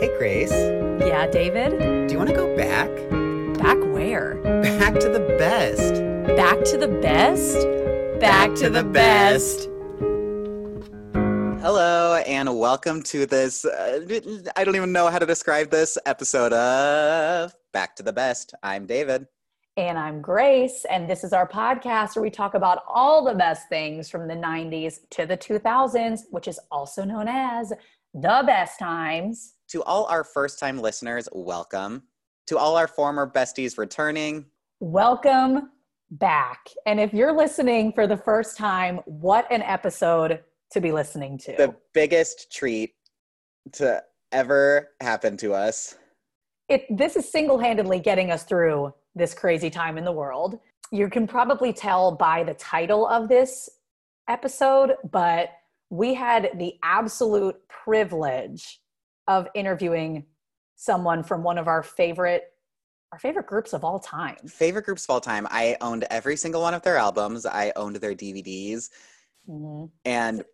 Hey, Grace. Yeah, David? Do you want to go back? Back where? Back to the best. Back to the best? Back to the best. Hello, and welcome to this. Uh, I don't even know how to describe this episode of Back to the Best. I'm David. And I'm Grace, and this is our podcast where we talk about all the best things from the 90s to the 2000s, which is also known as the best times. To all our first time listeners, welcome. To all our former besties returning, Welcome back. And if you're listening for the first time, what an episode to be listening to. the biggest treat to ever happen to us. it this is single-handedly getting us through this crazy time in the world. You can probably tell by the title of this episode, but we had the absolute privilege of interviewing someone from one of our favorite our favorite groups of all time. Favorite groups of all time. I owned every single one of their albums. I owned their DVDs. Mhm. and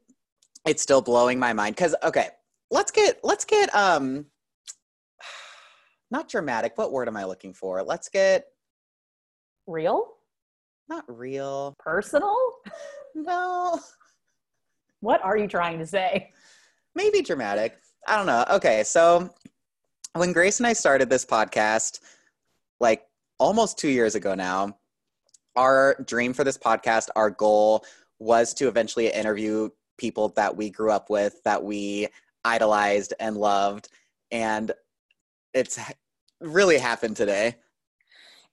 it's still blowing my mind because okay let's get let's get um not dramatic what word am i looking for let's get Real? not real Personal? no What are you trying to say? maybe dramatic i don't know okay so when grace and i started this podcast like almost two years ago now our dream for this podcast our goal was to eventually interview people that we grew up with that we idolized and loved and it's really happened today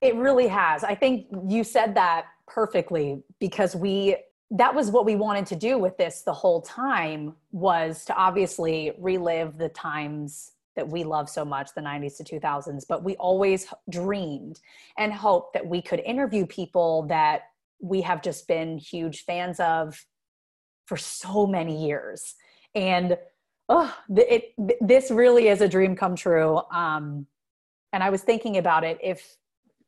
It really has. I think you said that perfectly because we that was what we wanted to do with this the whole time was to obviously relive the times that we love so much the 90s to 2000s but we always dreamed and hoped that we could interview people that we have just been huge fans of for so many years. And oh it this really is a dream come true um and i was thinking about it if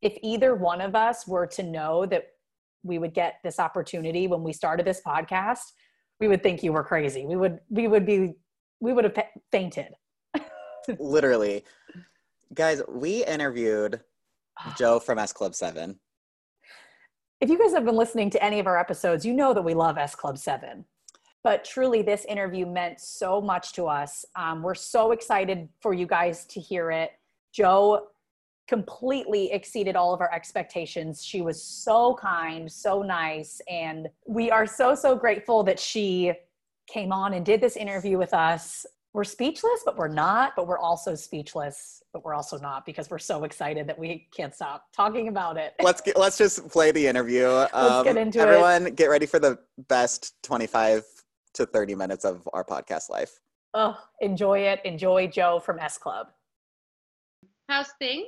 if either one of us were to know that we would get this opportunity when we started this podcast we would think you were crazy. We would we would be we would have fainted. Literally. Guys we interviewed jo from s club 7 if you guys have been listening to any of our episodes you know that we love s club 7 but truly this interview meant so much to us. Um, we're so excited for you guys to hear it. Jo completely exceeded all of our expectations. She was so kind so nice and we are so so grateful that she came on and did this interview with us. We're speechless but we're not but we're also speechless but we're also not because we're so excited that we can't stop talking about it. Let's get let's just play the interview. Let's get um, into it. everyone get ready for the best 25 to 30 minutes of our podcast life. Oh enjoy it. Enjoy jo from s club. How's things?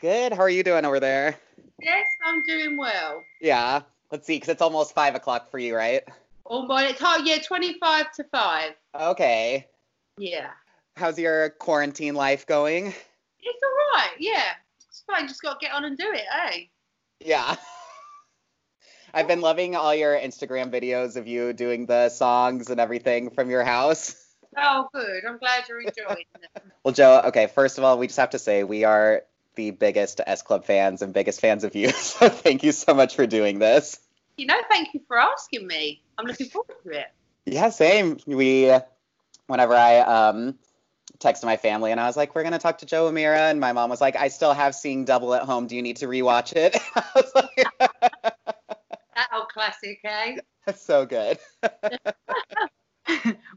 Good how are you doing over there Yes, I'm doing well. yeah let's see because it's almost five o'clock for you right Oh boy, it's hard. Yeah, 25 to 5. okay Yeah. how's your quarantine life going It's all right. Yeah. It's fine. Just got to get on and do it, eh? yeah I've been loving all your Instagram videos of you doing the songs and everything from your house. Oh, good. I'm glad you're enjoying it. Well, Jo, okay, first of all, we just have to say we are the biggest S Club fans and biggest fans of you. So thank you so much for doing this. You know, thank you for asking me. I'm looking forward to it. Yeah, same. We, whenever I um, texted my family and I was like, we're going to talk to Jo O'Meara, and my mom was like, I still have Seeing Double at home. Do you need to rewatch it? I was like, That old classic, eh? That's so good.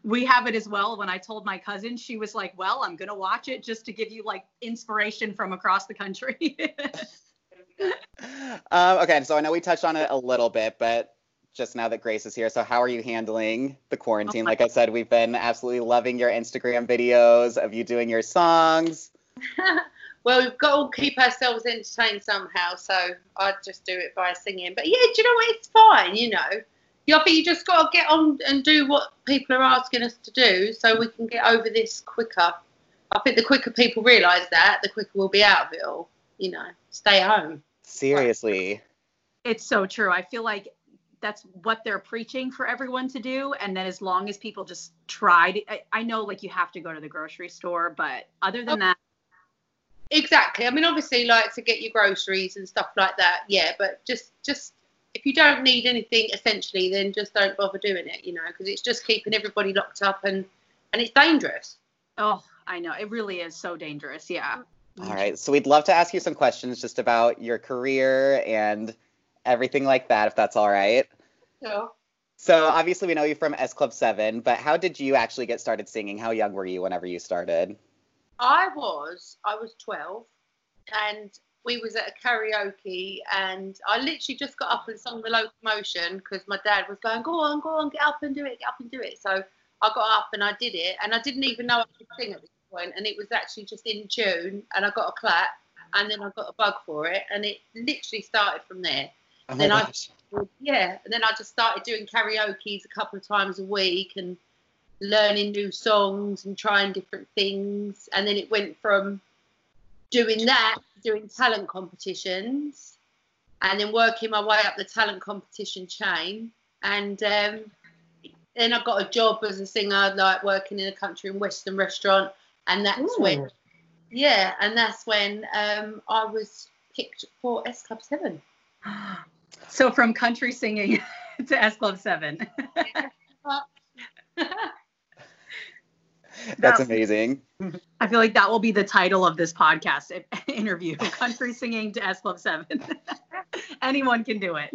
We have it as well. When I told my cousin, she was like, "Well, I'm gonna watch it just to give you like inspiration from across the country." um, okay, so I know we touched on it a little bit, but just now that Grace is here, so how are you handling the quarantine? Oh my like I said, we've been absolutely loving your Instagram videos of you doing your songs. well, we've got to keep ourselves entertained somehow, so I just do it by singing. But yeah, do you know what? It's fine, you know. Yeah, I think you just got to get on and do what people are asking us to do so we can get over this quicker. I think the quicker people realise that, the quicker we'll be out of it all. You know, stay home. Seriously. it's so true. I feel like that's what they're preaching for everyone to do. And then as long as people just try to, I, I know like you have to go to the grocery store, but other than Oh. that, Exactly. I mean, obviously, like to get your groceries and stuff like that. Yeah, but just just if you don't need anything essentially, then just don't bother doing it. You know, because it's just keeping everybody locked up and and it's dangerous. oh, I know it really is so dangerous. Yeah. All right. So we'd love to ask you some questions just about your career and everything like that, if that's all right. So So obviously we know you from S Club 7, but how did you actually get started singing? How young were you whenever you started? I was I was twelve, and we was at a karaoke, and I literally just got up and sung the locomotion because my dad was going, "Go on, go on, get up and do it, get up and do it." So I got up and I did it, and I didn't even know I could sing at this point, and it was actually just in tune, and I got a clap, and then I got a bug for it, and it literally started from there. Oh Then I- Yeah, and then I just started doing karaoke's a couple of times a week and learning new songs and trying different things. And then it went from doing that doing talent competitions and then working my way up the talent competition chain. And um, then I got a job as a singer, like working in a country and western restaurant. And that's when, yeah, and that's when um, I was picked for S Club 7. So from country singing to S Club 7. That's That- amazing. I feel like that will be the title of this podcast if- interview Country Singing to S Club 7. Anyone can do it.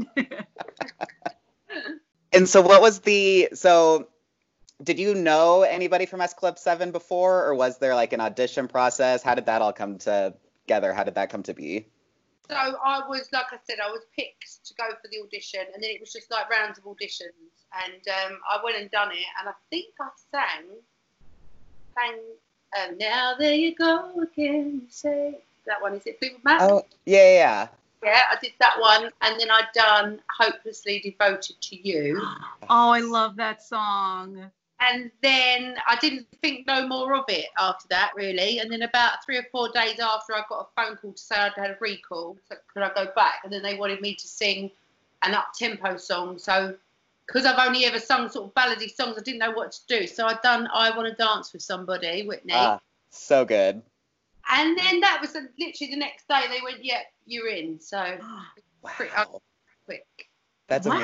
And so what was the so did you know anybody from S Club 7 before or was there like an audition process? How did that all come together? How did that come to be? So I was, like I said, I was picked to go for the audition, and then it was just like rounds of auditions, and um, I went and done it, and I think I sang, sang, um, now there you go again, you say that one. Is it Fleetwood Mac? Oh, yeah, yeah, yeah. Yeah, I did that one, and then I'd done Hopelessly Devoted to You, Oh, I love that song. and then I didn't think no more of it after that, really. And then about three or four days after, I got a phone call to say I'd had a recall. So could I go back? And then they wanted me to sing an up tempo song. So because I've only ever sung sort of ballady songs, I didn't know what to do. So I'd done I Want to Dance with Somebody, Whitney. Ah, so good. and then that was literally the next day. They went, "Yep, you're in." So pretty Wow. quick. That's Wow.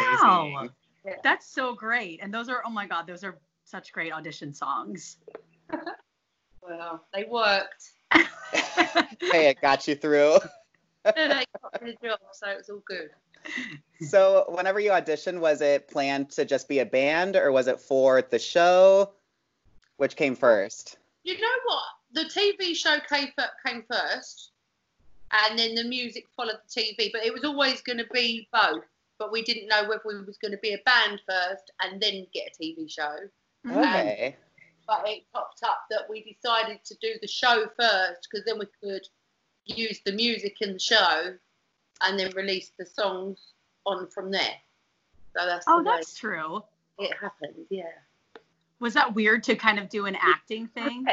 amazing. That's so great. And those are, oh my God, those are such great audition songs. Well, they worked. Hey, it got you through. they got me the job, so it was all good. So, whenever you auditioned, was it planned to just be a band or was it for the show? Which came first? You know what? The TV show came, came first, and then the music followed the TV. But it was always going to be both. But we didn't know whether we was going to be a band first and then get a TV show. Mm-hmm. Okay. But it popped up that we decided to do the show first because then we could use the music in the show and then release the songs on from there. So that's Oh, that's true. it happened. Yeah. Was that weird to kind of do an acting thing?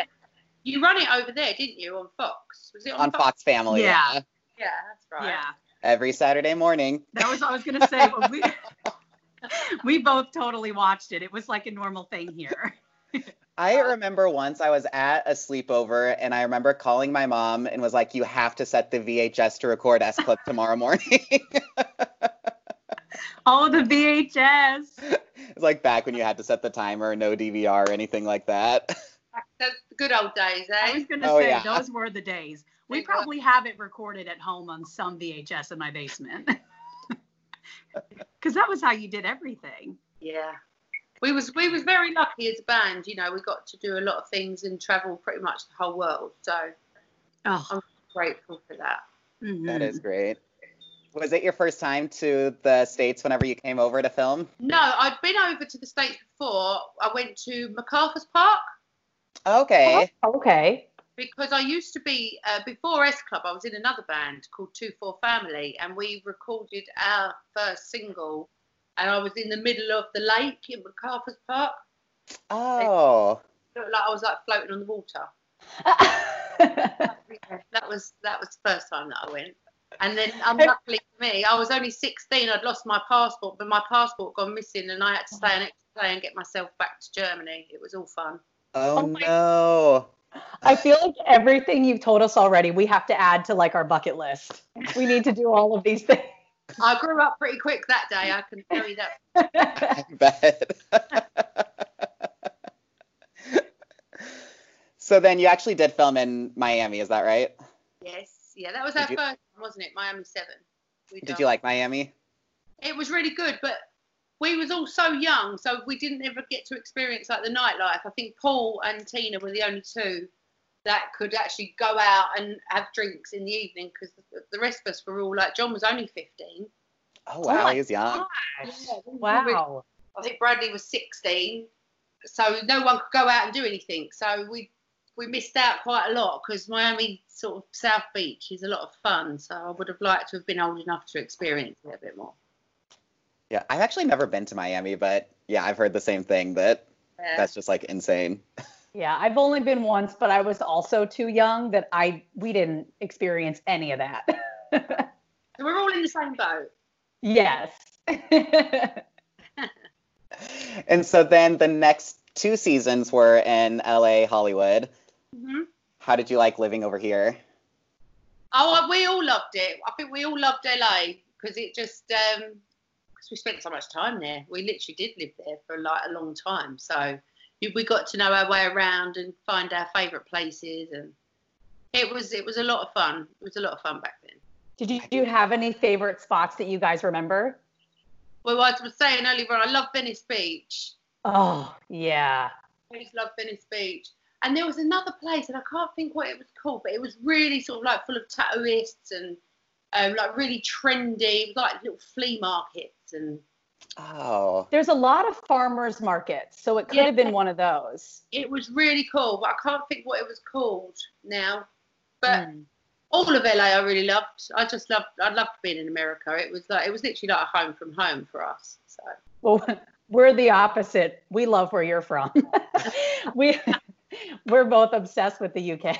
You run it over there, didn't you, on Fox? Was it on, On Fox Family. Yeah. Yeah, that's right. Yeah. Every Saturday morning. That was I was gonna say but we we both totally watched it. It was like a normal thing here. I remember once I was at a sleepover and I remember calling my mom and was like, You have to set the VHS to record S Club tomorrow morning. Oh, the VHS. it's like back when you had to set the timer, no DVR or anything like that. That's the good old days, eh? I was gonna Oh, say yeah. those were the days. We They were. probably have it recorded at home on some VHS in my basement. Cause that was how you did everything. Yeah. We was we was very lucky as a band, you know, we got to do a lot of things and travel pretty much the whole world. So Oh, I'm grateful for that. mhm. That is great. Was it your first time to the States whenever you came over to film? No, I'd been over to the States before. I went to MacArthur's Park Okay. Okay. because I used to be uh, before S Club. I was in another band called Two Four Family, and we recorded our first single. And I was in the middle of the lake in MacArthur's Park. Oh. Looked like I was like floating on the water. That was that was the first time that I went. And then, unluckily for me, I was only 16. I'd lost my passport, but my passport gone missing, and I had to stay an extra day and get myself back to Germany. It was all fun. Oh, Oh my- no. I feel like everything you've told us already, we have to add to like our bucket list. We need to do all of these things. I grew up pretty quick that day. I can tell you that. bad. so then you actually did film in Miami, is that right? Yes, yeah, that was our you- first one, wasn't it? Miami Seven. We Did done- you like Miami? It was really good, but we was all so young, so we didn't ever get to experience like the nightlife. I think Paul and Tina were the only two that could actually go out and have drinks in the evening because the rest of us were all like John was only 15. Oh, oh wow, my he was young. Wow. I think Bradley was 16, so no one could go out and do anything. So we we missed out quite a lot because Miami sort of South Beach is a lot of fun. So I would have liked to have been old enough to experience it a bit more. Yeah, I've actually never been to Miami, but yeah, I've heard the same thing that Yeah. that's just like insane. Yeah, I've only been once, but I was also too young that I we didn't experience any of that. So we're all in the same boat. yes. And so then the next two seasons were in LA, Hollywood. hmm How did you like living over here? Oh, we all loved it. I think we all loved LA because it just um 'cause we spent so much time there. We literally did live there for like a long time. So you- we got to know our way around and find our favourite places, and it was it was a lot of fun. It was a lot of fun back then. Did you, do you have any favorite spots that you guys remember? Well, I was saying earlier I love Venice Beach. Oh, yeah. I just love Venice Beach. And there was another place, and I can't think what it was called, but it was really sort of like full of tattooists and um, like really trendy. Like little flea markets and Oh, There's a lot of farmers markets, so it could have been one of those. it was really cool, but I can't think what it was called now. But Mm. all of LA, I really loved. I just loved. I loved being in America. It was like it was literally like a home from home for us. So Well, we're the opposite. We love where you're from. we we're both obsessed with the UK.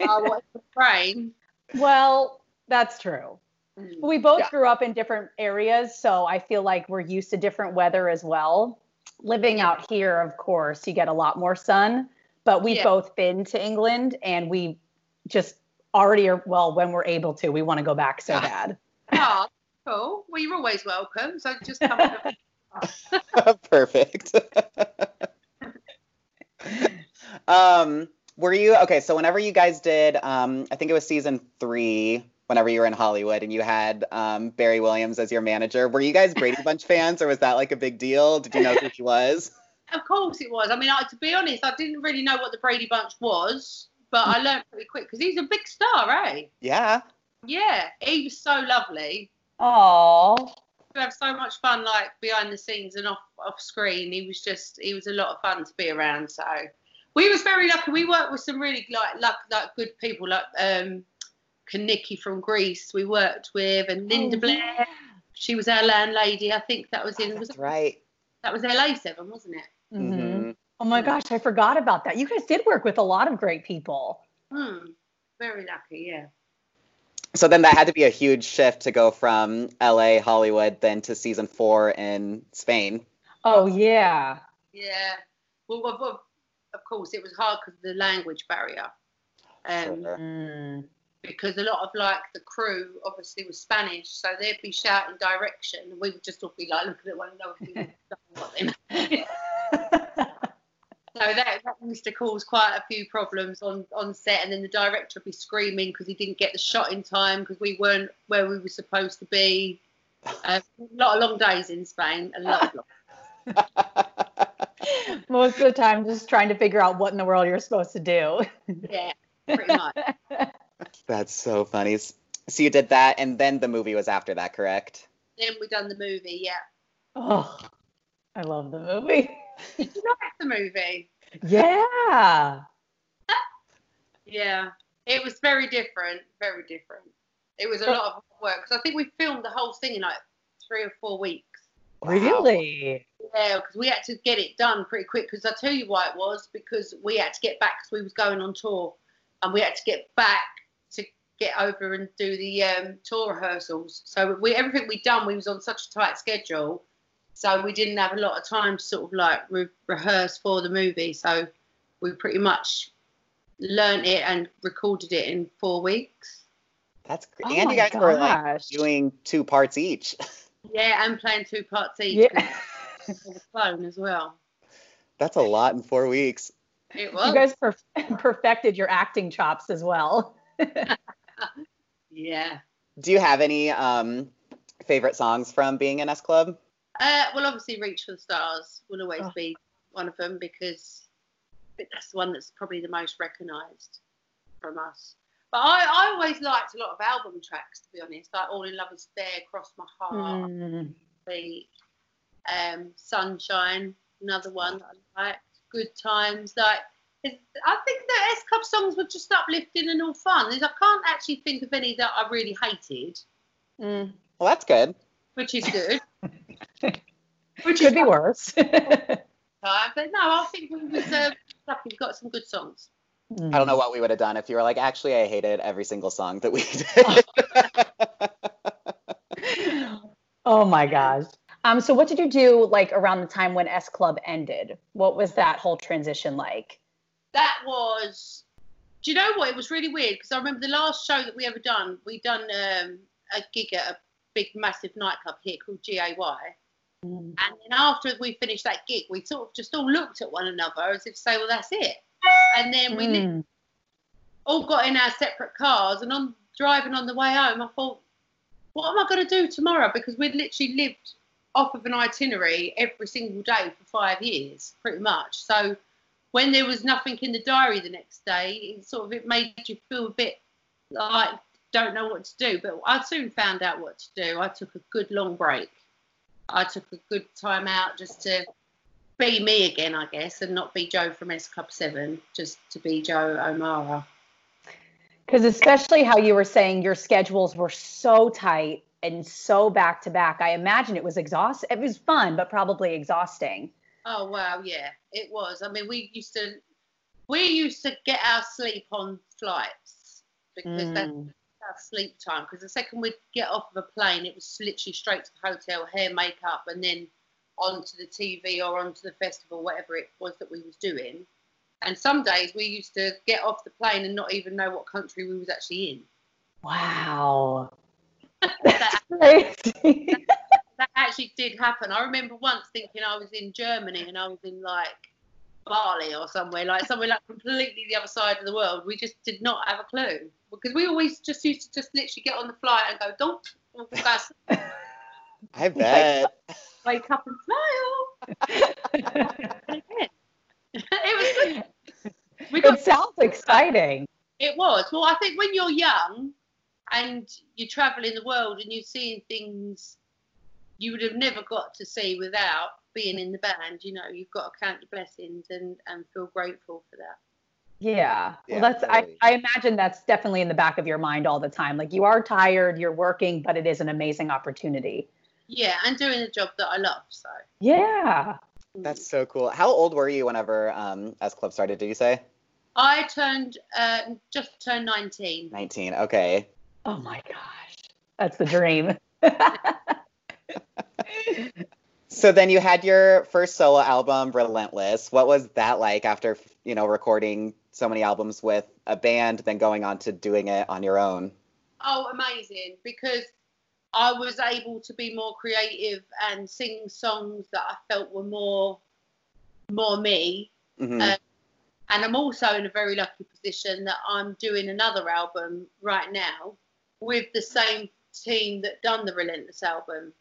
I wanted to train. Well, that's true. Mm. We both Yeah. grew up in different areas, so I feel like we're used to different weather as well. Living out here, of course, you get a lot more sun, but we've Yeah. both been to England and we just already are, well, when we're able to, we want to go back so Yeah. bad. Oh, cool. Well, you're always welcome. So just come. perfect. um, were you okay? So whenever you guys did, um, I think it was season three. Whenever you were in Hollywood and you had um, Barry Williams as your manager, were you guys Brady Bunch fans, or was that like a big deal? Did you know who he was? Of course it was. I mean, I, to be honest, I didn't really know what the Brady Bunch was, but I learned pretty quick because he's a big star, eh? Yeah. Yeah, he was so lovely. Oh, We have so much fun, like behind the scenes and off off screen. He was just, he was a lot of fun to be around. So we was very lucky. We worked with some really like luck, like good people, like um, Kenickie from Grease. We worked with and Linda Oh, Blair. yeah. She was our landlady. I think that was in. Was That's right. That was LA Seven, wasn't it? Mhm. Mhm. Oh my gosh, I forgot about that. You guys did work with a lot of great people. Hmm. Very lucky. Yeah. So then that had to be a huge shift to go from LA, Hollywood, then to season four in Spain. Oh yeah. Yeah. Well, well, well of course, it was hard because of the language barrier. Um, Sure. Because a lot of like the crew obviously was Spanish, so they'd be shouting direction, and we would just all be like looking at one another, what they meant. So that, that used to cause quite a few problems on, on set, and then the director would be screaming because he didn't get the shot in time because we weren't where we were supposed to be. Uh, a lot of long days in Spain, a lot of long. Most of the time, just trying to figure out what in the world you're supposed to do. Yeah, pretty much. That's so funny. So you did that, and then the movie was after that, correct? then we done the movie. Yeah. Oh, I love the movie. Did you like the movie? Yeah. Yeah, it was very different. Very different. It was a lot of work because I think we filmed the whole thing in like three or four weeks. Wow. Really? Yeah, because we had to get it done pretty quick. Because I tell you why it was because we had to get back because we was going on tour, and we had to get back to get over and do the um, tour rehearsals. So we everything we'd done, we was on such a tight schedule, so we didn't have a lot of time to sort of like re- rehearse for the movie. So we pretty much learned it and recorded it in four weeks. That's great. Oh and you my guys were like doing two parts each. Yeah, and playing two parts each Yeah. on the phone as well. That's a lot in four weeks. It was. You guys perf- perfected your acting chops as well. yeah. Do you have any um, favorite songs from being in S Club? Uh, well, obviously, Reach for the Stars will always Oh. be one of them because that's the one that's probably the most recognised from us. But I, I always liked a lot of album tracks, to be honest. Like All in Love is Fair, Cross My Heart, Mm. the um, Sunshine, another one that I liked. Good Times. Like, I think the S Club songs were just uplifting and all fun. I can't actually think of any that I really hated, Mm. Well, that's good. which is good. which Could be worse. But no, I think we was, uh, we've got some good songs. I don't know what we would have done if you were like, actually, I hated every single song that we did. oh my gosh. Um, so what did you do like around the time when S Club ended? What was that whole transition like? That was. Do you know what? It was really weird because I remember the last show that we ever done. We done um, a gig at a big, massive nightclub here called GAY. And then after we finished that gig, we sort of just all looked at one another as if to say, well, that's it. And then we Mm. all got in our separate cars and on driving on the way home, I thought, what am I going to do tomorrow? Because we'd literally lived off of an itinerary every single day for five years, pretty much. So when there was nothing in the diary the next day, it sort of it made you feel a bit like don't know what to do. But I soon found out what to do. I took a good long break. I took a good time out just to be me again, I guess, and not be Jo from S Club Seven, just to be Jo O'Meara. Because especially how you were saying your schedules were so tight and so back to back, I imagine it was exhausting. It was fun, but probably exhausting. Oh wow, yeah, it was. I mean, we used to we used to get our sleep on flights because that's Mm. our sleep time. Because the second we'd get off of a plane, it was literally straight to the hotel, hair, makeup, and then onto the TV or onto the festival, whatever it was that we was doing. And some days we used to get off the plane and not even know what country we was actually in. Wow. That, Crazy. that actually did happen. I remember once thinking I was in Germany and I was in like Bali or somewhere, like somewhere like completely the other side of the world. We just did not have a clue because we always just used to just literally get on the flight and go, don't walk past, I bet. wake up and smile. And again. it was good. We got it sounds exciting. It was. Well, I think when you're young and you travel in the world and you're seeing things you would have never got to see without being in the band, you know, you've got to count your blessings and, and feel grateful for that. Yeah. Yeah, well, that's totally. I, I imagine that's definitely in the back of your mind all the time. Like you are tired, you're working, but it is an amazing opportunity. Yeah, and doing a job that I love. So Yeah. That's so cool. How old were you whenever um, S Club started? Did you say I turned uh, just turned 19. 19? Okay. Oh my gosh. That's the dream. So then you had your first solo album, Relentless. What was that like after you know recording so many albums with a band, then going on to doing it on your own? Oh, amazing! Because I was able to be more creative and sing songs that I felt were more more me. Mhm. Uh, And I'm also in a very lucky position that I'm doing another album right now with the same team that done the Relentless album.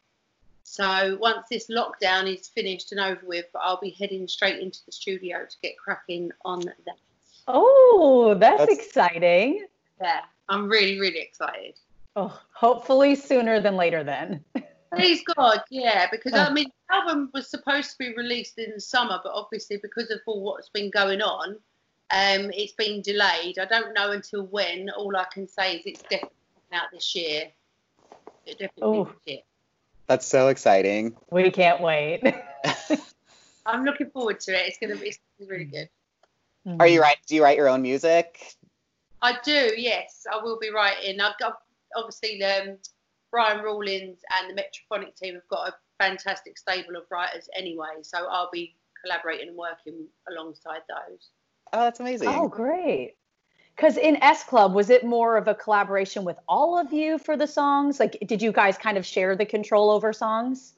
So once this lockdown is finished and over with, I'll be heading straight into the studio to get cracking on that. oh, that's, That's- exciting. Yeah, I'm really, really excited. Oh, hopefully sooner than later then. Please God, yeah, because I mean, the album was supposed to be released in the summer, but obviously because of all what's been going on, um, it's been delayed. I don't know until when. All I can say is it's definitely coming out this year. It definitely Oh. this year. That's so exciting. We can't wait. I'm looking forward to it. It's gonna be, it's gonna be really good. Are you right? Do you write your own music? I do, yes. I will be writing. I've got obviously um, Brian Rawlins and the Metrophonic team have got a fantastic stable of writers anyway, so I'll be collaborating and working alongside those. Oh, that's amazing. Oh, great. Because in S Club, was it more of a collaboration with all of you for the songs? Like, did you guys kind of share the control over songs?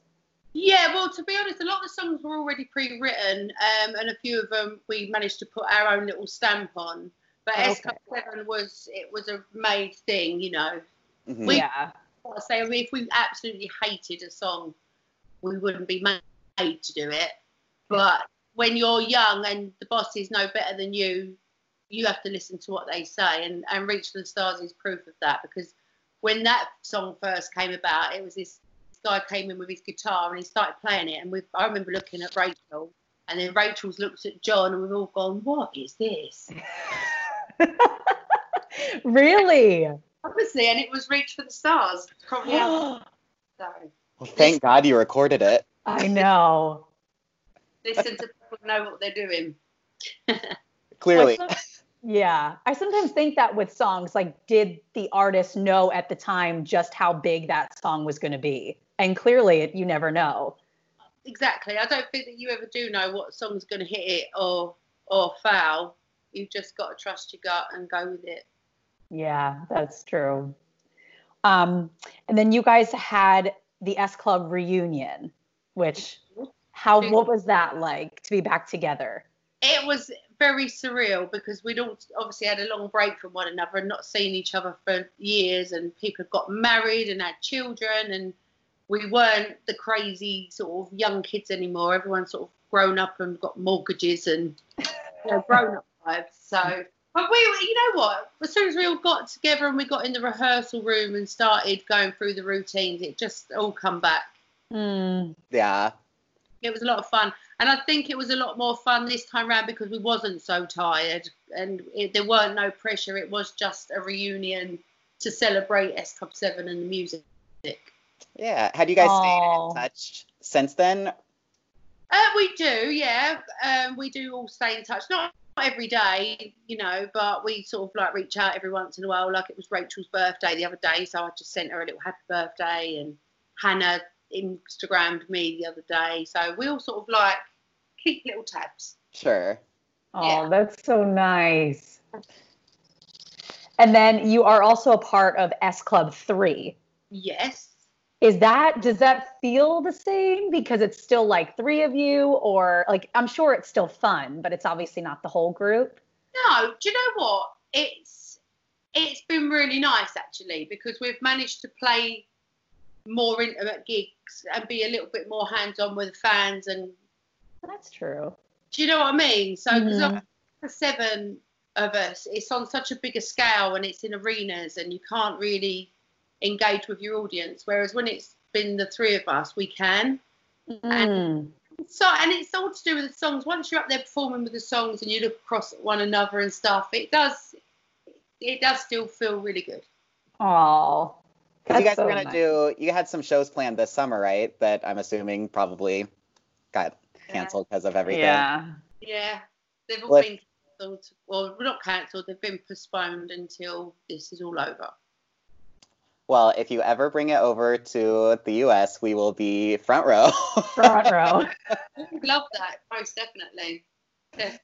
Yeah, well, to be honest, a lot of the songs were already pre-written, um, and a few of them we managed to put our own little stamp on. But Okay. S Club Seven was it was a made thing, you know. Mhm. We- yeah. I say, I mean, if we absolutely hated a song, we wouldn't be made to do it. But when you're young and the bosses know better than you, you have to listen to what they say. And, and Reach for the Stars is proof of that because when that song first came about, it was this guy came in with his guitar and he started playing it. And we I remember looking at Rachel, and then Rachel's looked at John, and we've all gone, What is this? really? Obviously, and it was Reach for the Stars. Probably so. Well, thank God you recorded it. I know. Listen to people know what they're doing. Clearly. Yeah. I sometimes think that with songs, like, did the artist know at the time just how big that song was going to be? And clearly, it, you never know. exactly. I don't think that you ever do know what song's going to hit it or or fail. You've just got to trust your gut and go with it. Yeah, that's true. Um, and then you guys had the S Club reunion, which how what was that like to be back together? It was very surreal because we'd all obviously had a long break from one another and not seen each other for years, and people had got married and had children, and we weren't the crazy sort of young kids anymore. Everyone's sort of grown up and got mortgages and you know, grown up lives. So, but we, you know what? As soon as we all got together and we got in the rehearsal room and started going through the routines, it just all come back. Mm, yeah. It was a lot of fun, and I think it was a lot more fun this time round because we wasn't so tired and it, there weren't no pressure. It was just a reunion to celebrate S Club Seven and the music. Yeah. Had you guys Aw. stayed in touch since then? Uh, we do, yeah. Um, we do all stay in touch. Not every day, you know, but we sort of like reach out every once in a while. Like it was Rachel's birthday the other day, so I just sent her a little happy birthday, and Hannah Instagrammed me the other day. So we all sort of like keep little tabs. Sure. oh, Yeah. that's so nice. And then you are also a part of S Club 3. Yes. Is that does that feel the same because it's still like three of you or like I'm sure it's still fun, but it's obviously not the whole group. No, do you know what? It's it's been really nice actually because we've managed to play more intimate gigs and be a little bit more hands on with fans and That's true. do you know what I mean? So because Mhm. the seven of us, it's on such a bigger scale and it's in arenas and you can't really engage with your audience. Whereas when it's been the three of us, we can. Mm. So and it's all to do with the songs. Once you're up there performing with the songs and you look across at one another and stuff, it does it does still feel really good. Oh. 'Cause you guys were gonna do. You had some shows planned this summer, right? That I'm assuming probably got canceled because of everything. Yeah. Yeah, they've all Well, been cancelled. Well, not cancelled. They've been postponed until this is all over. Well, if you ever bring it over to the U.S., we will be front row. Front row. Love that, most definitely. Yeah.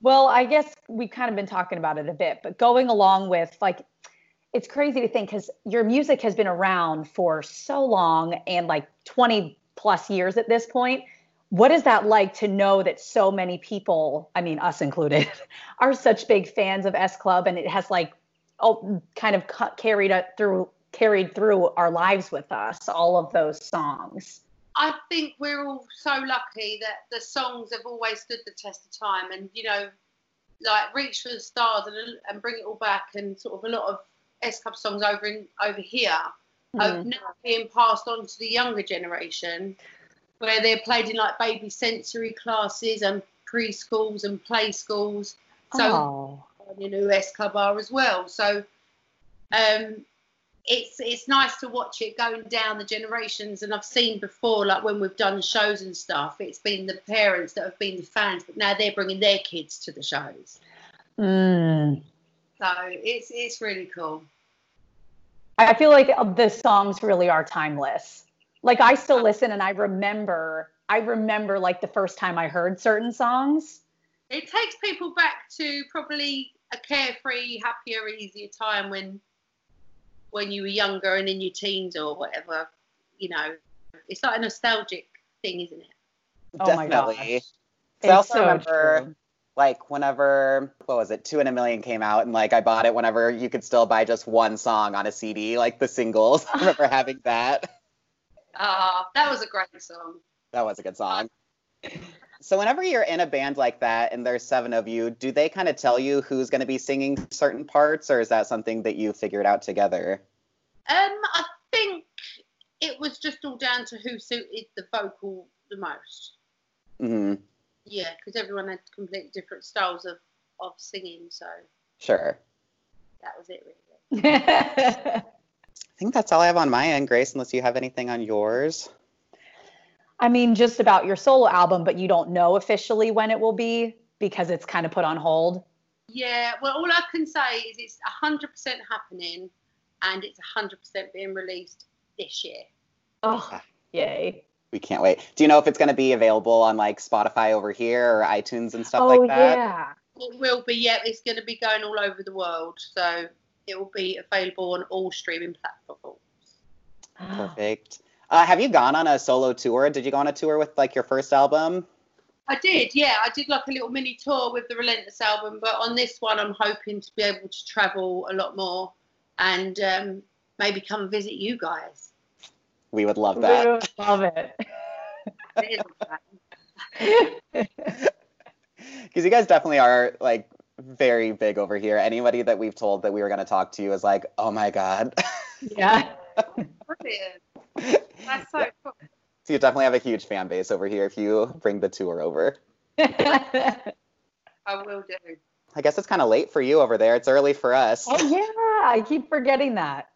Well, I guess we've kind of been talking about it a bit, but going along with like, it's crazy to think because your music has been around for so long and like 20 plus years at this point. What is that like to know that so many people, I mean, us included, are such big fans of S Club and it has like, oh, kind of carried through, carried through our lives with us, all of those songs. I think we're all so lucky that the songs have always stood the test of time, and you know, like reach for the stars and, and bring it all back, and sort of a lot of S Club songs over in over here are Mm. now being passed on to the younger generation, where they're played in like baby sensory classes and preschools and play schools. So oh. you know S Club are as well. So um, it's it's nice to watch it going down the generations. And I've seen before, like when we've done shows and stuff, it's been the parents that have been the fans, but now they're bringing their kids to the shows. Mm. So it's it's really cool. I feel like the songs really are timeless. Like I still listen and I remember I remember like the first time I heard certain songs. It takes people back to probably a carefree, happier, easier time when when you were younger and in your teens or whatever. You know, it's like a nostalgic thing, isn't it? Oh my gosh. Definitely. It's I also so remember true. Like whenever what was it, Two in a Million came out and like I bought it whenever you could still buy just one song on a CD, like the singles. I remember having that. Ah, that was a great song. That was a good song. So whenever you're in a band like that and there's seven of you, do they kind of tell you who's going to be singing certain parts or is that something that you figured out together? Um, I think it was just all down to who suited the vocal the most. hmm Yeah, because everyone had completely different styles of, of singing, so Sure. that was it really. I think that's all I have on my end, Grace, unless you have anything on yours. I mean, just about your solo album, but you don't know officially when it will be because it's kind of put on hold. Yeah, well, all I can say is it's 100% happening and it's 100% being released this year. Oh, yay. We can't wait. Do you know if it's going to be available on like Spotify over here or iTunes and stuff oh, like that? yeah. It will be, yeah, it's going to be going all over the world. So it will be available on all streaming platforms. Perfect. Uh, have you gone on a solo tour? Did you go on a tour with like your first album? I did, yeah. I did like a little mini tour with the Relentless album, but on this one, I'm hoping to be able to travel a lot more and um, maybe come visit you guys. We would love We that. would love it. It is a plan. Because you guys definitely are like very big over here. Anybody that we've told that we were going to talk to you is like, oh my God. yeah. Brilliant. That's so cool. so you definitely have a huge fan base over here if you bring the tour over. I will do. I guess it's kind of late for you over there. It's early for us. oh, yeah. I keep forgetting that.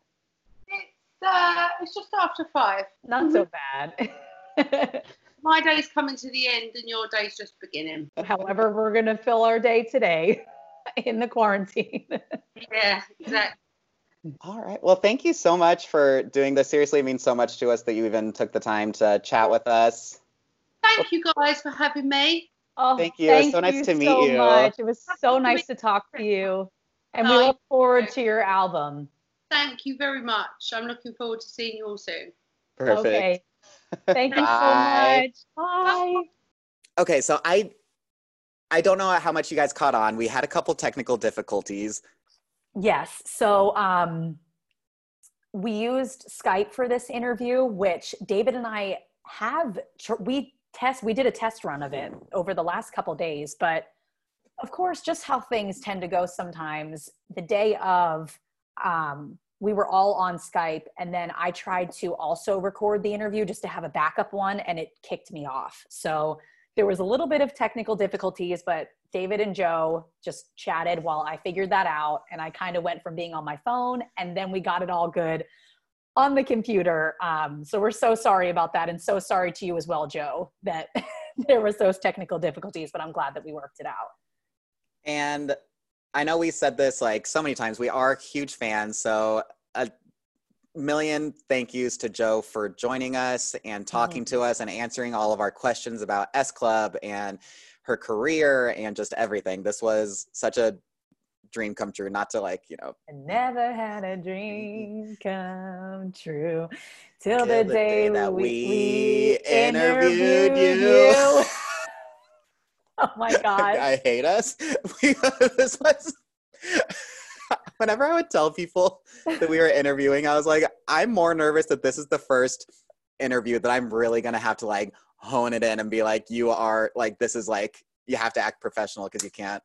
It's, uh, it's just after five. Not so bad. My day's coming to the end and your day's just beginning. However, we're going to fill our day today in the quarantine. Yeah, exactly. All right. Well, thank you so much for doing this. Seriously, it means so much to us that you even took the time to chat with us. Thank you guys for having me. Oh, Thank you. It was so nice to meet so you. Much. It was so nice to talk to you. And we look forward to your album. Thank you very much. I'm looking forward to seeing you all soon. Perfect. Okay. Thank you so much. Bye. Okay, so I I don't know how much you guys caught on. We had a couple technical difficulties. Yes. So um, we used Skype for this interview, which David and I have. Tr- we test. We did a test run of it over the last couple days, but of course, just how things tend to go sometimes. The day of, um, we were all on Skype, and then I tried to also record the interview just to have a backup one, and it kicked me off. So there was a little bit of technical difficulties, but David and Jo just chatted while I figured that out. And I kind of went from being on my phone and then we got it all good on the computer. Um, so we're so sorry about that. And so sorry to you as well, Jo, that there was those technical difficulties, but I'm glad that we worked it out. And I know we said this like so many times. We are huge fans. So a million thank yous to Jo for joining us and talking to mm-hmm. us and answering all of our questions about S Club and her career and just everything. This was such a dream come true. Not to like, you know, I never had a dream come true till Till the the day, day that we, we we interviewed interviewed you. you. oh my God. I hate us. We, this was whenever I would tell people that we were interviewing, I was like, I'm more nervous that this is the first interview that I'm really gonna have to like hone it in and be like, you are like, this is like, you have to act professional because you can't.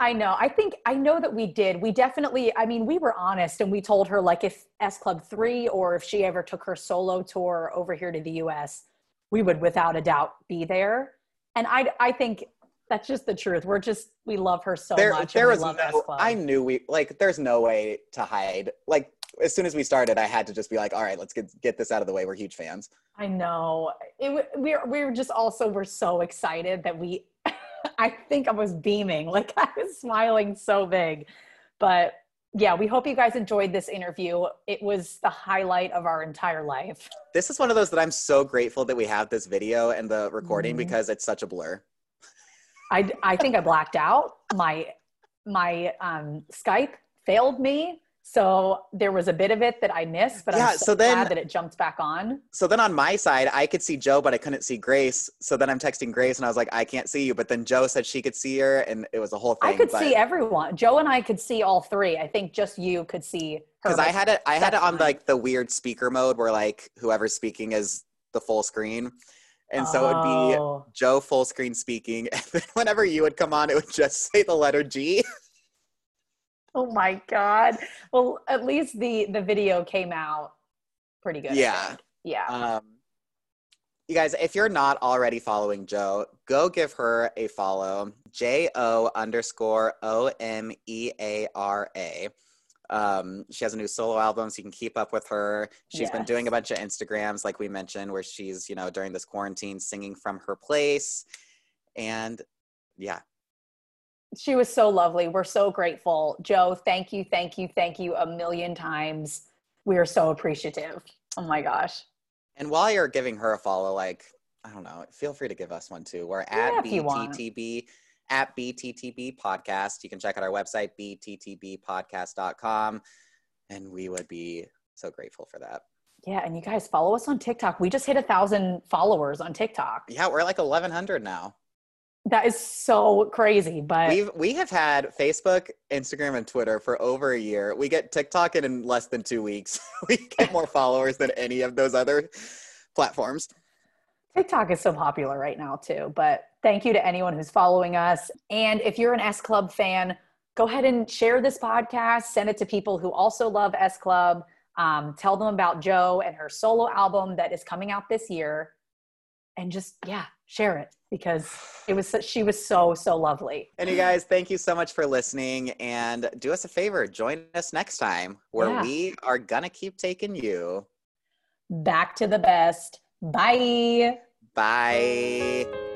I know. I think I know that we did. We definitely, I mean, we were honest and we told her like if S Club 3 or if she ever took her solo tour over here to the US, we would without a doubt be there. And I I think that's just the truth. We're just we love her so there, much. there was love no. I knew we like. There's no way to hide. Like as soon as we started, I had to just be like, all right, let's get get this out of the way. We're huge fans. I know. It we're we were just also we're so excited that we I think I was beaming. Like I was smiling so big But yeah, we hope you guys enjoyed this interview. It was the highlight of our entire life. This is one of those that I'm so grateful that we have this video and the recording Mhm. because it's such a blur. I, I think I blacked out. My my um, Skype failed me, so there was a bit of it that I missed. But Yeah, I'm so, so then- glad that it jumped back on. So then on my side, I could see Jo, but I couldn't see Grace. So then I'm texting Grace and I was like, I can't see you. But then Jo said she could see her and it was a whole thing. I could but- see everyone. Jo and I could see all three. I think just you could see her. because I had it I had it on like the weird speaker mode where like whoever's speaking is the full screen. And so it would be Oh. Jo full screen speaking. And then whenever you would come on, it would just say the letter G. Oh my god. Well, at least the the video came out pretty good. Yeah. Yeah. Um, you guys, if you're not already following Jo, go give her a follow. J O underscore O M E A R A. Um, she has a new solo album, so you can keep up with her. She's been doing a bunch of Instagrams, like we mentioned, where she's, you know, during this quarantine singing from her place. And yeah, she was so lovely. We're so grateful. Jo, thank you, thank you, thank you a million times. We are so appreciative. Oh my gosh. And while you're giving her a follow, like, I don't know, feel free to give us one too. We're Yeah, at. BTTB, at BTTB podcast. You can check out our website, bttbpodcast.com. And we would be so grateful for that. Yeah, and you guys follow us on TikTok. We just hit a thousand followers on TikTok. Yeah, we're like 1,100 now. That is so crazy. But We've, we have had Facebook, Instagram, and Twitter for over a year. We get TikTok in, in less than two weeks. we get more followers than any of those other platforms. TikTok is so popular right now too. But thank you to anyone who's following us. And if you're an S Club fan, go ahead and share this podcast. Send it to people who also love S Club. Um, tell them about Jo and her solo album that is coming out this year. And just yeah, share it because it was she was so so lovely. And you guys, thank you so much for listening. And do us a favor, join us next time where Yeah. we are going to keep taking you. Back to the best. Bye. Bye.